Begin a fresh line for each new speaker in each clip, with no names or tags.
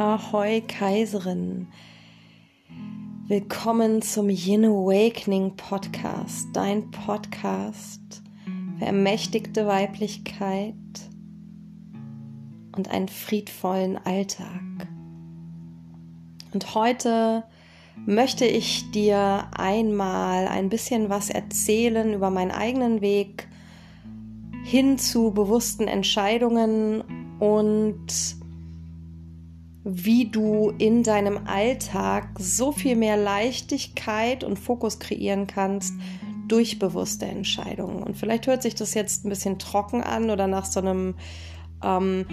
Ahoi Kaiserin. Willkommen zum Yin Awakening Podcast, dein Podcast für ermächtigte Weiblichkeit und einen friedvollen Alltag. Und heute möchte ich dir einmal ein bisschen was erzählen über meinen eigenen Weg hin zu bewussten Entscheidungen und wie du in deinem Alltag so viel mehr Leichtigkeit und Fokus kreieren kannst durch bewusste Entscheidungen. Und vielleicht hört sich das jetzt ein bisschen trocken an oder nach so einem ähm,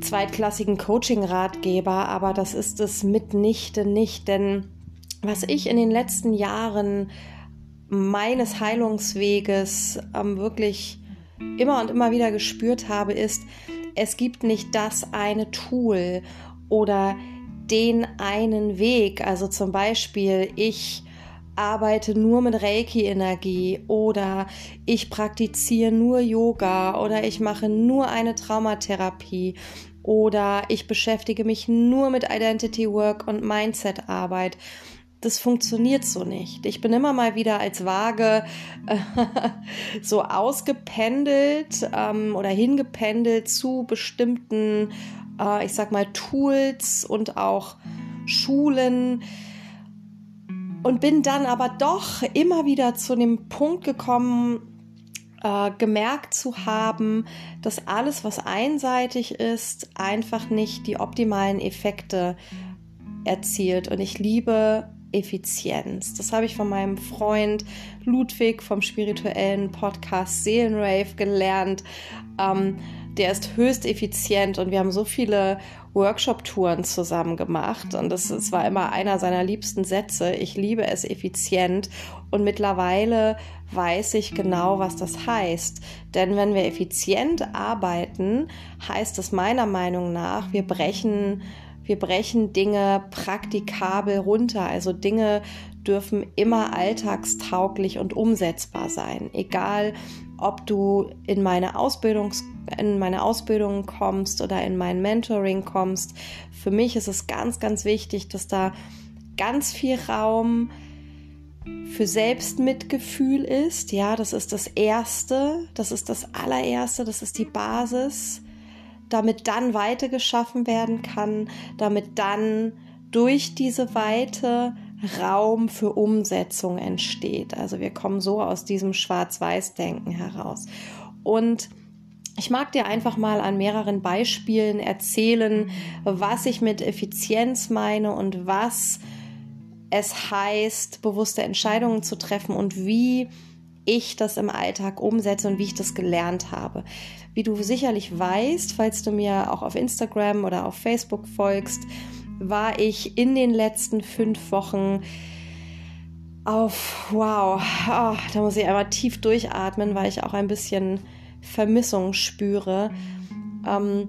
zweitklassigen Coaching-Ratgeber, aber das ist es mitnichten nicht, denn was ich in den letzten Jahren meines Heilungsweges ähm, wirklich immer und immer wieder gespürt habe, ist, es gibt nicht das eine Tool oder den einen Weg. Also zum Beispiel, ich arbeite nur mit Reiki-Energie oder ich praktiziere nur Yoga oder ich mache nur eine Traumatherapie oder ich beschäftige mich nur mit Identity Work und Mindset-Arbeit. Das funktioniert so nicht. Ich bin immer mal wieder als Waage äh, so ausgependelt ähm, oder hingependelt zu bestimmten äh, ich sag mal, Tools und auch Schulen und bin dann aber doch immer wieder zu dem Punkt gekommen, äh, gemerkt zu haben, dass alles, was einseitig ist, einfach nicht die optimalen Effekte erzielt. Und ich liebe Effizienz. Das habe ich von meinem Freund Ludwig vom spirituellen Podcast Seelenrave gelernt. Ähm, der ist höchst effizient und wir haben so viele Workshop-Touren zusammen gemacht und das, das war immer einer seiner liebsten Sätze. Ich liebe es effizient und mittlerweile weiß ich genau, was das heißt. Denn wenn wir effizient arbeiten, heißt es meiner Meinung nach, wir brechen wir brechen Dinge praktikabel runter. Also Dinge dürfen immer alltagstauglich und umsetzbar sein. Egal, ob du in meine Ausbildungs in meine Ausbildung kommst oder in mein Mentoring kommst. Für mich ist es ganz, ganz wichtig, dass da ganz viel Raum für Selbstmitgefühl ist. Ja, das ist das Erste, das ist das allererste, das ist die Basis, damit dann Weite geschaffen werden kann, damit dann durch diese Weite Raum für Umsetzung entsteht. Also wir kommen so aus diesem Schwarz-Weiß-Denken heraus. Und ich mag dir einfach mal an mehreren Beispielen erzählen, was ich mit Effizienz meine und was es heißt, bewusste Entscheidungen zu treffen und wie ich das im Alltag umsetze und wie ich das gelernt habe. Wie du sicherlich weißt, falls du mir auch auf Instagram oder auf Facebook folgst, war ich in den letzten fünf Wochen auf, wow, oh, da muss ich einmal tief durchatmen, weil ich auch ein bisschen Vermissung spüre, ähm,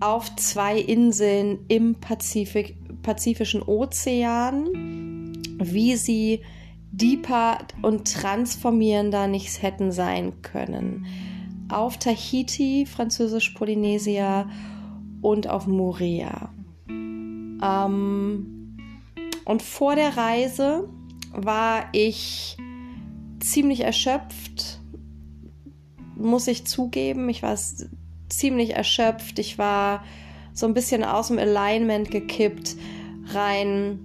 auf zwei Inseln im Pazifik, Pazifischen Ozean, wie sie deeper und transformierender nichts hätten sein können. Auf Tahiti, Französisch-Polynesia und auf Moorea. Ähm, und vor der Reise war ich ziemlich erschöpft, muss ich zugeben. Ich war ziemlich erschöpft. Ich war so ein bisschen aus dem Alignment gekippt. Rein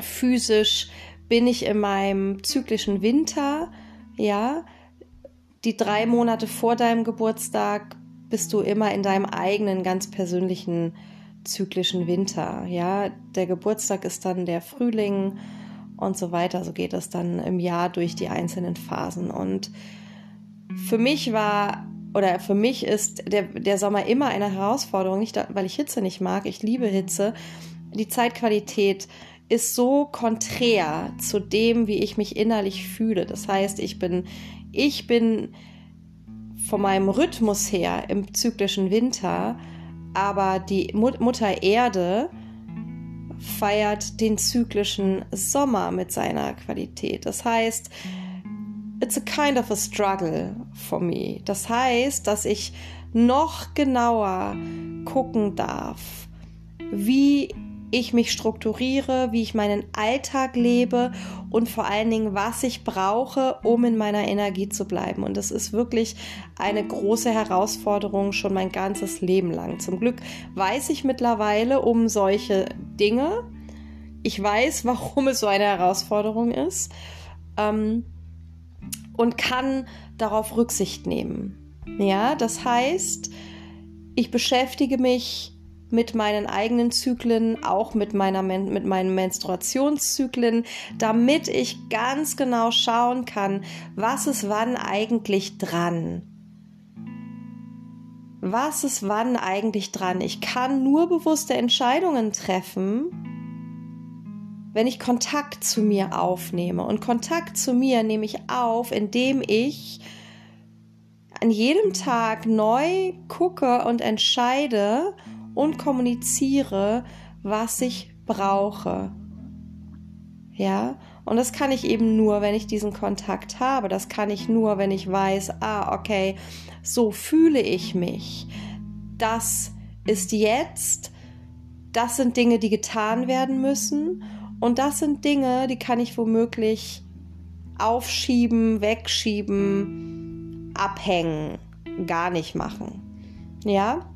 physisch bin ich in meinem zyklischen Winter. Ja, die drei Monate vor deinem Geburtstag bist du immer in deinem eigenen ganz persönlichen zyklischen Winter. Ja, der Geburtstag ist dann der Frühling und so weiter. So geht es dann im Jahr durch die einzelnen Phasen. Und für mich war oder für mich ist der, der Sommer immer eine Herausforderung, nicht weil ich Hitze nicht mag. Ich liebe Hitze. Die Zeitqualität ist so konträr zu dem, wie ich mich innerlich fühle. Das heißt, ich bin, ich bin von meinem Rhythmus her im zyklischen Winter aber die Mut Mutter Erde feiert den zyklischen Sommer mit seiner Qualität. Das heißt, it's a kind of a struggle for me. Das heißt, dass ich noch genauer gucken darf, wie ich mich strukturiere, wie ich meinen Alltag lebe und vor allen Dingen, was ich brauche, um in meiner Energie zu bleiben. Und das ist wirklich eine große Herausforderung schon mein ganzes Leben lang. Zum Glück weiß ich mittlerweile um solche Dinge. Ich weiß, warum es so eine Herausforderung ist ähm, und kann darauf Rücksicht nehmen. Ja, das heißt, ich beschäftige mich mit meinen eigenen Zyklen, auch mit, meiner, mit meinen Menstruationszyklen, damit ich ganz genau schauen kann, was ist wann eigentlich dran. Was ist wann eigentlich dran? Ich kann nur bewusste Entscheidungen treffen, wenn ich Kontakt zu mir aufnehme. Und Kontakt zu mir nehme ich auf, indem ich an jedem Tag neu gucke und entscheide, und kommuniziere, was ich brauche. Ja, und das kann ich eben nur, wenn ich diesen Kontakt habe. Das kann ich nur, wenn ich weiß, ah, okay, so fühle ich mich. Das ist jetzt, das sind Dinge, die getan werden müssen. Und das sind Dinge, die kann ich womöglich aufschieben, wegschieben, abhängen, gar nicht machen. Ja?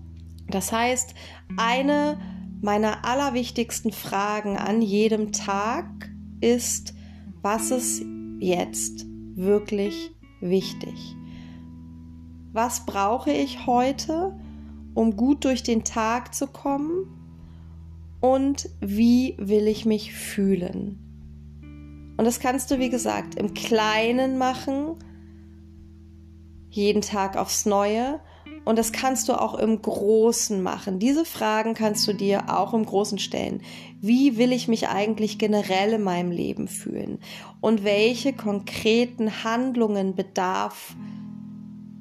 Das heißt, eine meiner allerwichtigsten Fragen an jedem Tag ist, was ist jetzt wirklich wichtig? Was brauche ich heute, um gut durch den Tag zu kommen? Und wie will ich mich fühlen? Und das kannst du, wie gesagt, im Kleinen machen, jeden Tag aufs Neue und das kannst du auch im Großen machen. Diese Fragen kannst du dir auch im Großen stellen. Wie will ich mich eigentlich generell in meinem Leben fühlen? Und welche konkreten Handlungen bedarf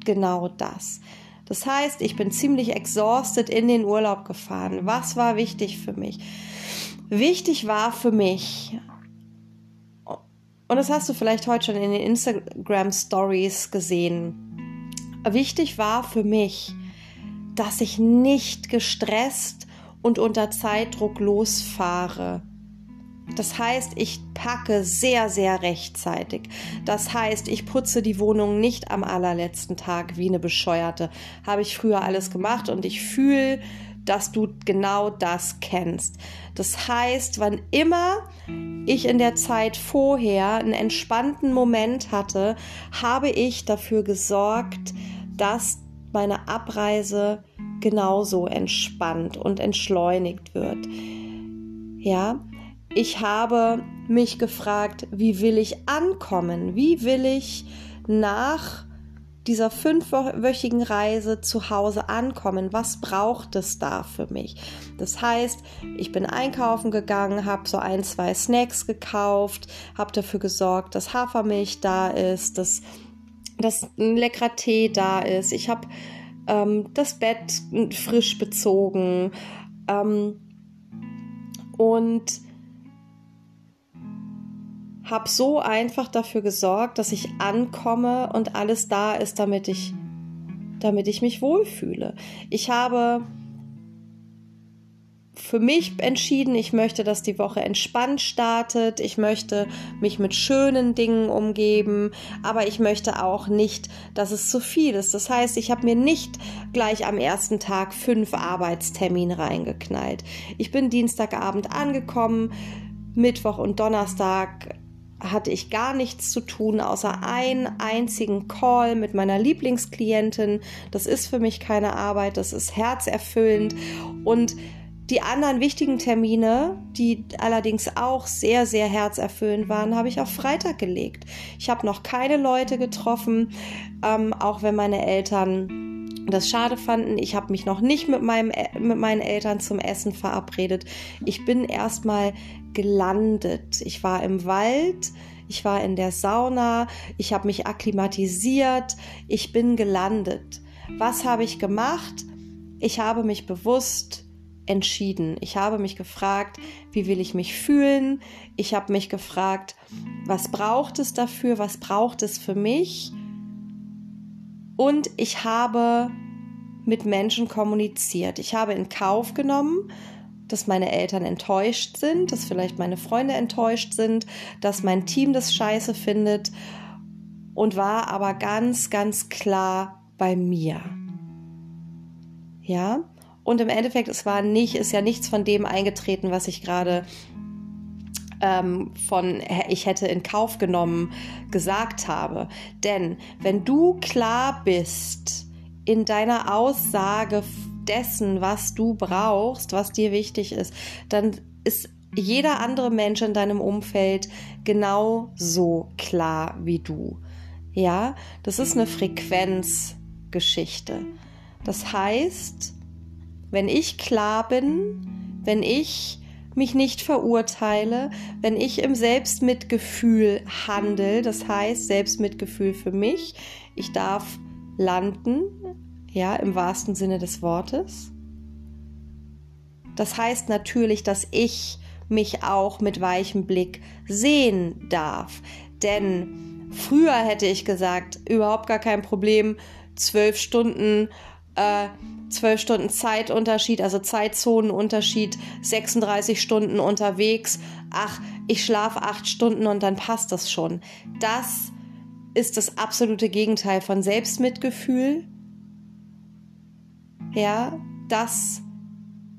genau das? Das heißt, ich bin ziemlich exhausted in den Urlaub gefahren. Was war wichtig für mich? Wichtig war für mich, und das hast du vielleicht heute schon in den Instagram Stories gesehen, wichtig war für mich, dass ich nicht gestresst und unter Zeitdruck losfahre. Das heißt, ich packe sehr, sehr rechtzeitig. Das heißt, ich putze die Wohnung nicht am allerletzten Tag wie eine Bescheuerte. Habe ich früher alles gemacht und ich fühle, dass du genau das kennst. Das heißt, wann immer ich in der Zeit vorher einen entspannten Moment hatte, habe ich dafür gesorgt, dass meine Abreise genauso entspannt und entschleunigt wird. Ja, ich habe mich gefragt, wie will ich ankommen? Wie will ich nach dieser fünfwöchigen Reise zu Hause ankommen? Was braucht es da für mich? Das heißt, ich bin einkaufen gegangen, habe so ein, zwei Snacks gekauft, habe dafür gesorgt, dass Hafermilch da ist, dass dass ein leckerer Tee da ist. Ich habe ähm, das Bett frisch bezogen ähm, und habe so einfach dafür gesorgt, dass ich ankomme und alles da ist, damit ich, damit ich mich wohlfühle. Ich habe für mich entschieden, ich möchte, dass die Woche entspannt startet. Ich möchte mich mit schönen Dingen umgeben, aber ich möchte auch nicht, dass es zu viel ist. Das heißt, ich habe mir nicht gleich am ersten Tag fünf Arbeitstermine reingeknallt. Ich bin Dienstagabend angekommen, Mittwoch und Donnerstag hatte ich gar nichts zu tun, außer einen einzigen Call mit meiner Lieblingsklientin. Das ist für mich keine Arbeit, das ist herzerfüllend und die anderen wichtigen Termine, die allerdings auch sehr, sehr herzerfüllend waren, habe ich auf Freitag gelegt. Ich habe noch keine Leute getroffen, ähm, auch wenn meine Eltern das schade fanden. Ich habe mich noch nicht mit, meinem, mit meinen Eltern zum Essen verabredet. Ich bin erstmal gelandet. Ich war im Wald. Ich war in der Sauna, ich habe mich akklimatisiert, ich bin gelandet. Was habe ich gemacht? Ich habe mich bewusst entschieden. Ich habe mich gefragt, wie will ich mich fühlen? Ich habe mich gefragt, was braucht es dafür? Was braucht es für mich? Und ich habe mit Menschen kommuniziert. Ich habe in Kauf genommen, dass meine Eltern enttäuscht sind, dass vielleicht meine Freunde enttäuscht sind, dass mein Team das scheiße findet und war aber ganz, ganz klar bei mir. Ja, und im Endeffekt, es war nicht, ist ja nichts von dem eingetreten, was ich gerade ähm, von ich hätte in Kauf genommen gesagt habe. Denn wenn du klar bist in deiner Aussage dessen, was du brauchst, was dir wichtig ist, dann ist jeder andere Mensch in deinem Umfeld genauso klar wie du. Ja, das ist eine Frequenzgeschichte. Das heißt, wenn ich klar bin, wenn ich mich nicht verurteile, wenn ich im Selbstmitgefühl handle, das heißt Selbstmitgefühl für mich, ich darf landen, ja, im wahrsten Sinne des Wortes. Das heißt natürlich, dass ich mich auch mit weichem Blick sehen darf, denn Früher hätte ich gesagt, überhaupt gar kein Problem, zwölf Stunden, äh, zwölf Stunden Zeitunterschied, also Zeitzonenunterschied, 36 Stunden unterwegs. Ach, ich schlafe acht Stunden und dann passt das schon. Das ist das absolute Gegenteil von Selbstmitgefühl. Ja, das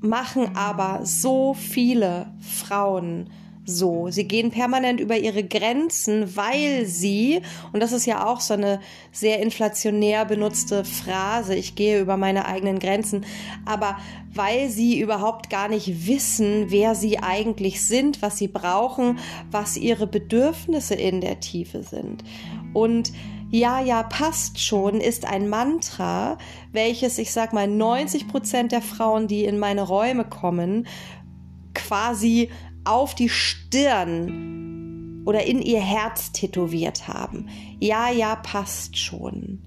machen aber so viele Frauen so. Sie gehen permanent über ihre Grenzen, weil sie, und das ist ja auch so eine sehr inflationär benutzte Phrase, ich gehe über meine eigenen Grenzen, aber weil sie überhaupt gar nicht wissen, wer sie eigentlich sind, was sie brauchen, was ihre Bedürfnisse in der Tiefe sind. Und ja, ja, passt schon, ist ein Mantra, welches, ich sag mal, 90 Prozent der Frauen, die in meine Räume kommen, quasi auf die Stirn oder in ihr Herz tätowiert haben. Ja, ja, passt schon.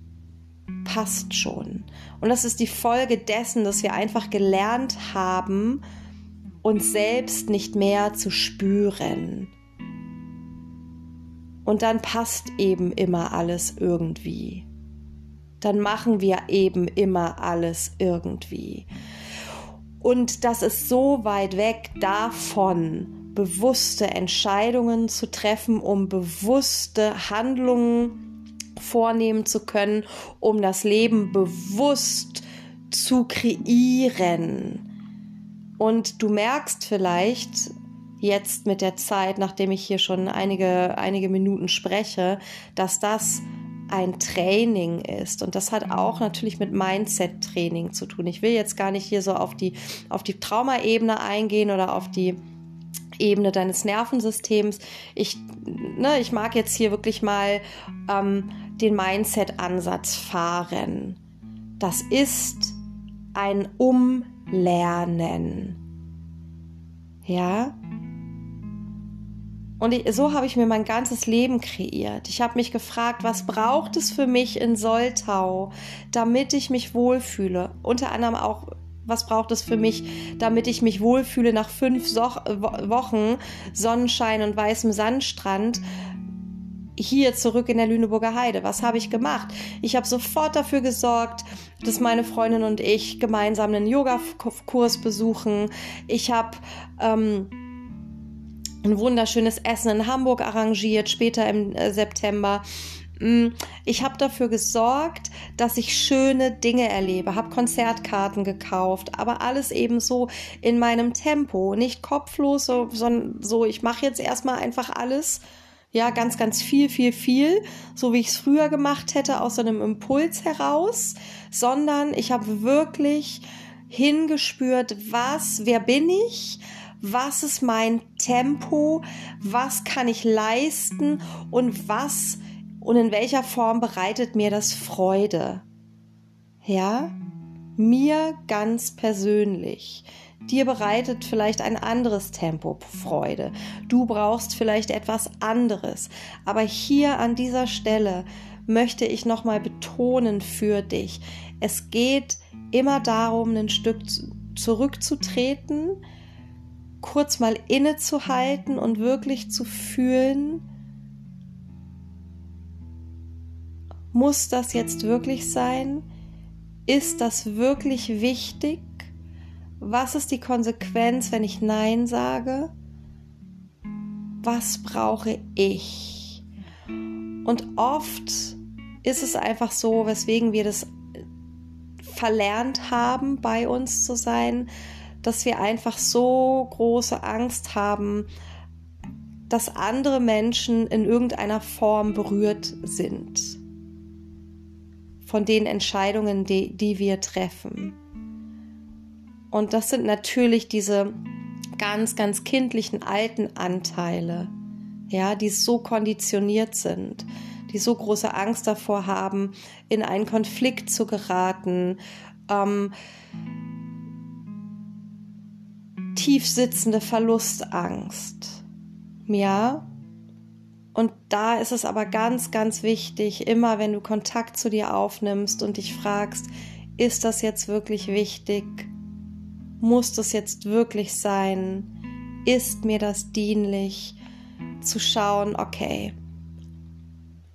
Passt schon. Und das ist die Folge dessen, dass wir einfach gelernt haben, uns selbst nicht mehr zu spüren. Und dann passt eben immer alles irgendwie. Dann machen wir eben immer alles irgendwie. Und das ist so weit weg davon, bewusste Entscheidungen zu treffen, um bewusste Handlungen vornehmen zu können, um das Leben bewusst zu kreieren. Und du merkst vielleicht jetzt mit der Zeit, nachdem ich hier schon einige, einige Minuten spreche, dass das ein Training ist. Und das hat auch natürlich mit Mindset-Training zu tun. Ich will jetzt gar nicht hier so auf die, auf die Traumaebene eingehen oder auf die Ebene deines Nervensystems. Ich, ne, ich mag jetzt hier wirklich mal ähm, den Mindset-Ansatz fahren. Das ist ein Umlernen. Ja, und so habe ich mir mein ganzes Leben kreiert. Ich habe mich gefragt, was braucht es für mich in Soltau, damit ich mich wohlfühle? Unter anderem auch, was braucht es für mich, damit ich mich wohlfühle nach fünf so Wochen Sonnenschein und weißem Sandstrand? hier zurück in der Lüneburger Heide. Was habe ich gemacht? Ich habe sofort dafür gesorgt, dass meine Freundin und ich gemeinsam einen Yoga-Kurs besuchen. Ich habe ähm, ein wunderschönes Essen in Hamburg arrangiert, später im äh, September. Mm, ich habe dafür gesorgt, dass ich schöne Dinge erlebe, habe Konzertkarten gekauft, aber alles eben so in meinem Tempo, nicht kopflos, so, sondern so, ich mache jetzt erstmal einfach alles, ja, ganz, ganz viel, viel, viel, so wie ich es früher gemacht hätte, aus so einem Impuls heraus, sondern ich habe wirklich hingespürt, was, wer bin ich, was ist mein Tempo, was kann ich leisten und was und in welcher Form bereitet mir das Freude. Ja, mir ganz persönlich. Dir bereitet vielleicht ein anderes Tempo Freude. Du brauchst vielleicht etwas anderes. Aber hier an dieser Stelle möchte ich nochmal betonen für dich. Es geht immer darum, ein Stück zurückzutreten, kurz mal innezuhalten und wirklich zu fühlen, muss das jetzt wirklich sein? Ist das wirklich wichtig? was ist die Konsequenz, wenn ich Nein sage? Was brauche ich? Und oft ist es einfach so, weswegen wir das verlernt haben, bei uns zu sein, dass wir einfach so große Angst haben, dass andere Menschen in irgendeiner Form berührt sind von den Entscheidungen, die, die wir treffen. Und das sind natürlich diese ganz, ganz kindlichen alten Anteile, ja, die so konditioniert sind, die so große Angst davor haben, in einen Konflikt zu geraten, ähm, tief sitzende Verlustangst. Ja, und da ist es aber ganz, ganz wichtig, immer wenn du Kontakt zu dir aufnimmst und dich fragst, ist das jetzt wirklich wichtig? Muss das jetzt wirklich sein? Ist mir das dienlich? Zu schauen, okay,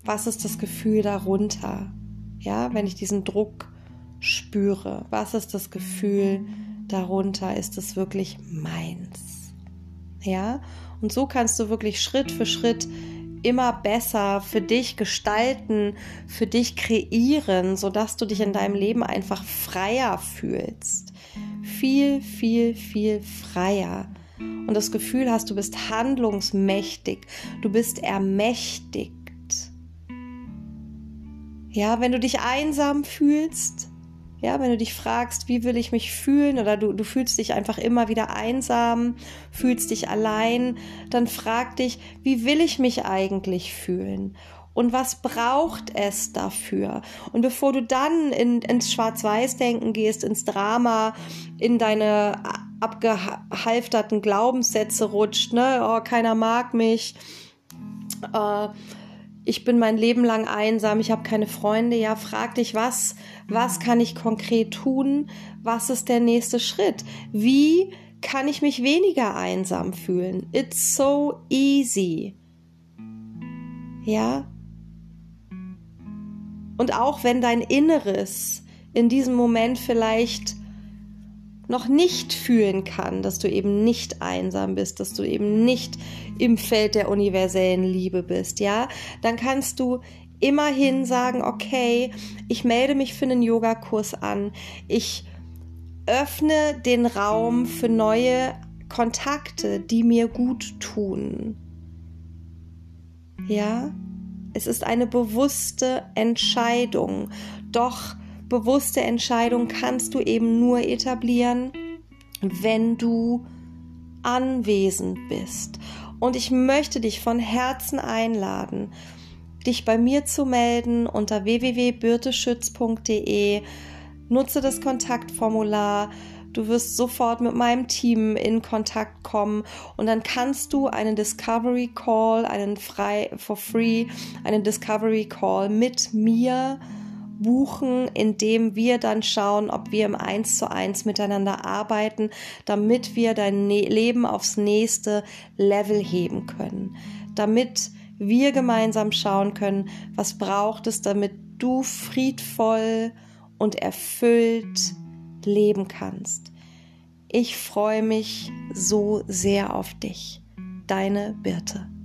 was ist das Gefühl darunter? Ja, wenn ich diesen Druck spüre, was ist das Gefühl darunter? Ist es wirklich meins? Ja, und so kannst du wirklich Schritt für Schritt immer besser für dich gestalten, für dich kreieren, sodass du dich in deinem Leben einfach freier fühlst. Viel, viel, viel freier. Und das Gefühl hast, du bist handlungsmächtig, du bist ermächtigt. Ja, wenn du dich einsam fühlst, ja, wenn du dich fragst, wie will ich mich fühlen oder du, du fühlst dich einfach immer wieder einsam, fühlst dich allein, dann frag dich, wie will ich mich eigentlich fühlen? Und was braucht es dafür? Und bevor du dann in, ins Schwarz-Weiß-Denken gehst, ins Drama, in deine abgehalfterten Glaubenssätze rutscht, ne, oh, keiner mag mich, äh, ich bin mein Leben lang einsam, ich habe keine Freunde, ja, frag dich, was, was kann ich konkret tun? Was ist der nächste Schritt? Wie kann ich mich weniger einsam fühlen? It's so easy. Ja? Und auch wenn dein Inneres in diesem Moment vielleicht noch nicht fühlen kann, dass du eben nicht einsam bist, dass du eben nicht im Feld der universellen Liebe bist, ja, dann kannst du immerhin sagen, okay, ich melde mich für einen Yogakurs an, ich öffne den Raum für neue Kontakte, die mir gut tun. Ja, es ist eine bewusste Entscheidung, doch bewusste Entscheidung kannst du eben nur etablieren, wenn du anwesend bist. Und ich möchte dich von Herzen einladen, dich bei mir zu melden unter www.birteschütz.de. Nutze das Kontaktformular. Du wirst sofort mit meinem Team in Kontakt kommen und dann kannst du einen Discovery Call, einen frei for free, einen Discovery Call mit mir buchen, indem wir dann schauen, ob wir im Eins zu eins miteinander arbeiten, damit wir dein ne Leben aufs nächste Level heben können, damit wir gemeinsam schauen können, was braucht es, damit du friedvoll und erfüllt leben kannst. Ich freue mich so sehr auf dich. Deine Birte.